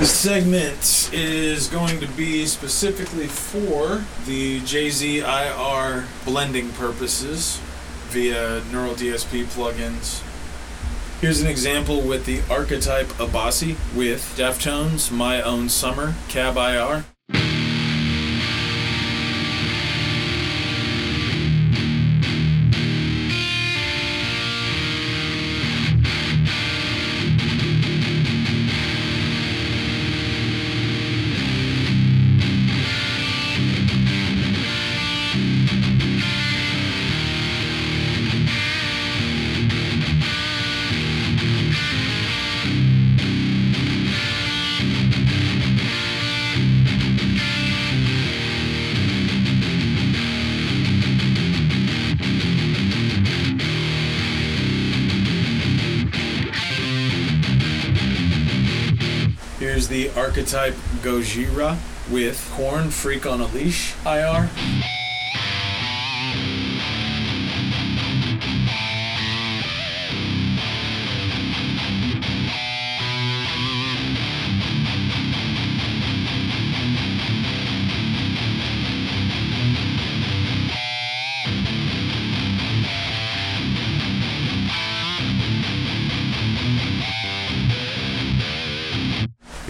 This segment is going to be specifically for the JZIR blending purposes via Neural DSP plugins. Here's an example with the Archetype Abasi with Deftones, My Own Summer, Cab IR. Here's the Archetype Gojira with Korn Freak on a Leash IR.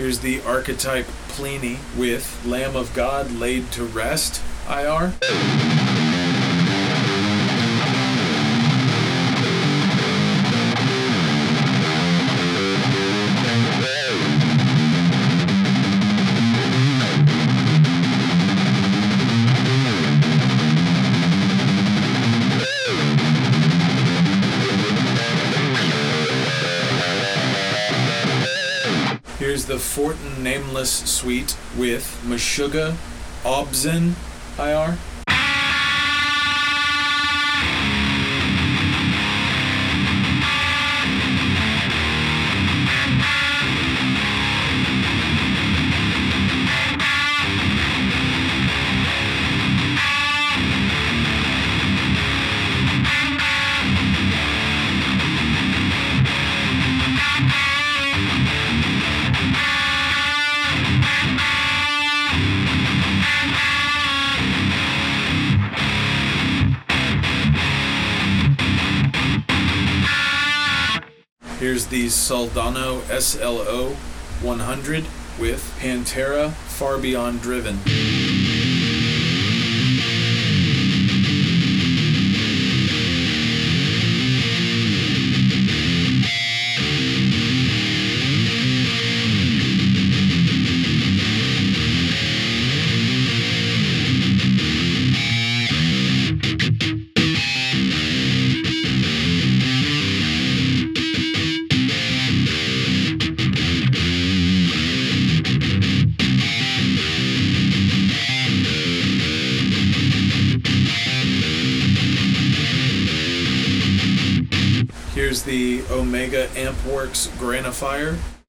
Here's the archetype Plini with Lamb of God laid to rest IR. The Fortin Nameless Suite with Meshuggah Obzen IR. Here's the Soldano SLO 100 with Pantera Far Beyond Driven. Here's the Omega Ampworks Granophyler.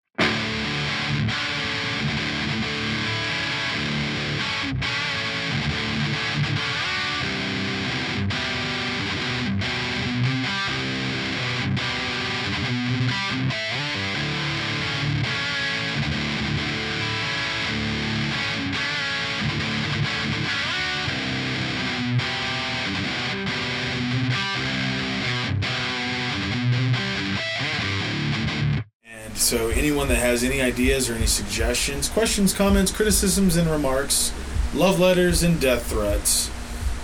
So, anyone that has any ideas or any suggestions, questions, comments, criticisms, and remarks, love letters, and death threats,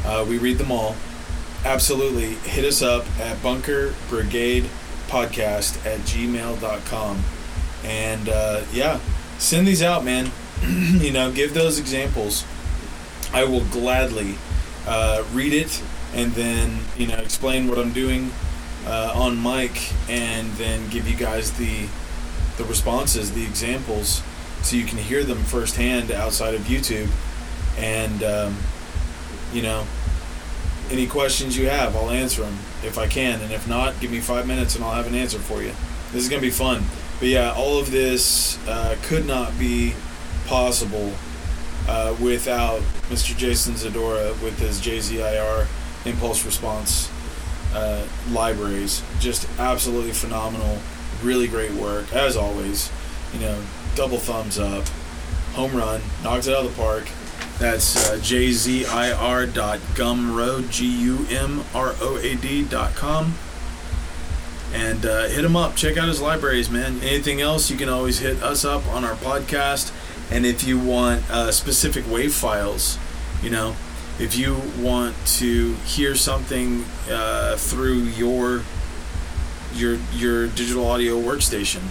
uh, we read them all. Absolutely. Hit us up at Bunker Brigade Podcast at gmail.com. And uh, yeah, send these out, man. you know, give those examples. I will gladly uh, read it and then, you know, explain what I'm doing uh, on mic and then give you guys the the responses, the examples, so you can hear them firsthand outside of YouTube. And um, you know, any questions you have, I'll answer them if I can, and if not, give me five minutes and I'll have an answer for you. This is gonna be fun. But yeah, all of this uh, could not be possible uh, without Mr. Jason Zadora with his JZIR impulse response uh, libraries. Just absolutely phenomenal. Really great work, as always. You know, double thumbs up, home run, knocks it out of the park. That's uh, jzir dot gumroad g u m r o a d dot com. And uh, hit him up. Check out his libraries, man. Anything else, you can always hit us up on our podcast. And if you want uh, specific wave files, you know, if you want to hear something uh, through your your your digital audio workstation.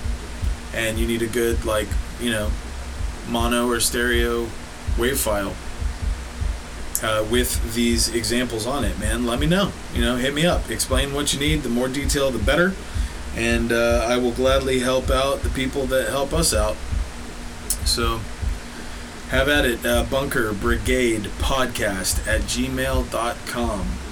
And you need a good like you know mono or stereo wave file uh, with these examples on it man. Let me know you know hit me up. Explain what you need. The more detail the better. And uh, i will gladly help out the people that help us out. So have at it uh, bunker brigade podcast at gmail.com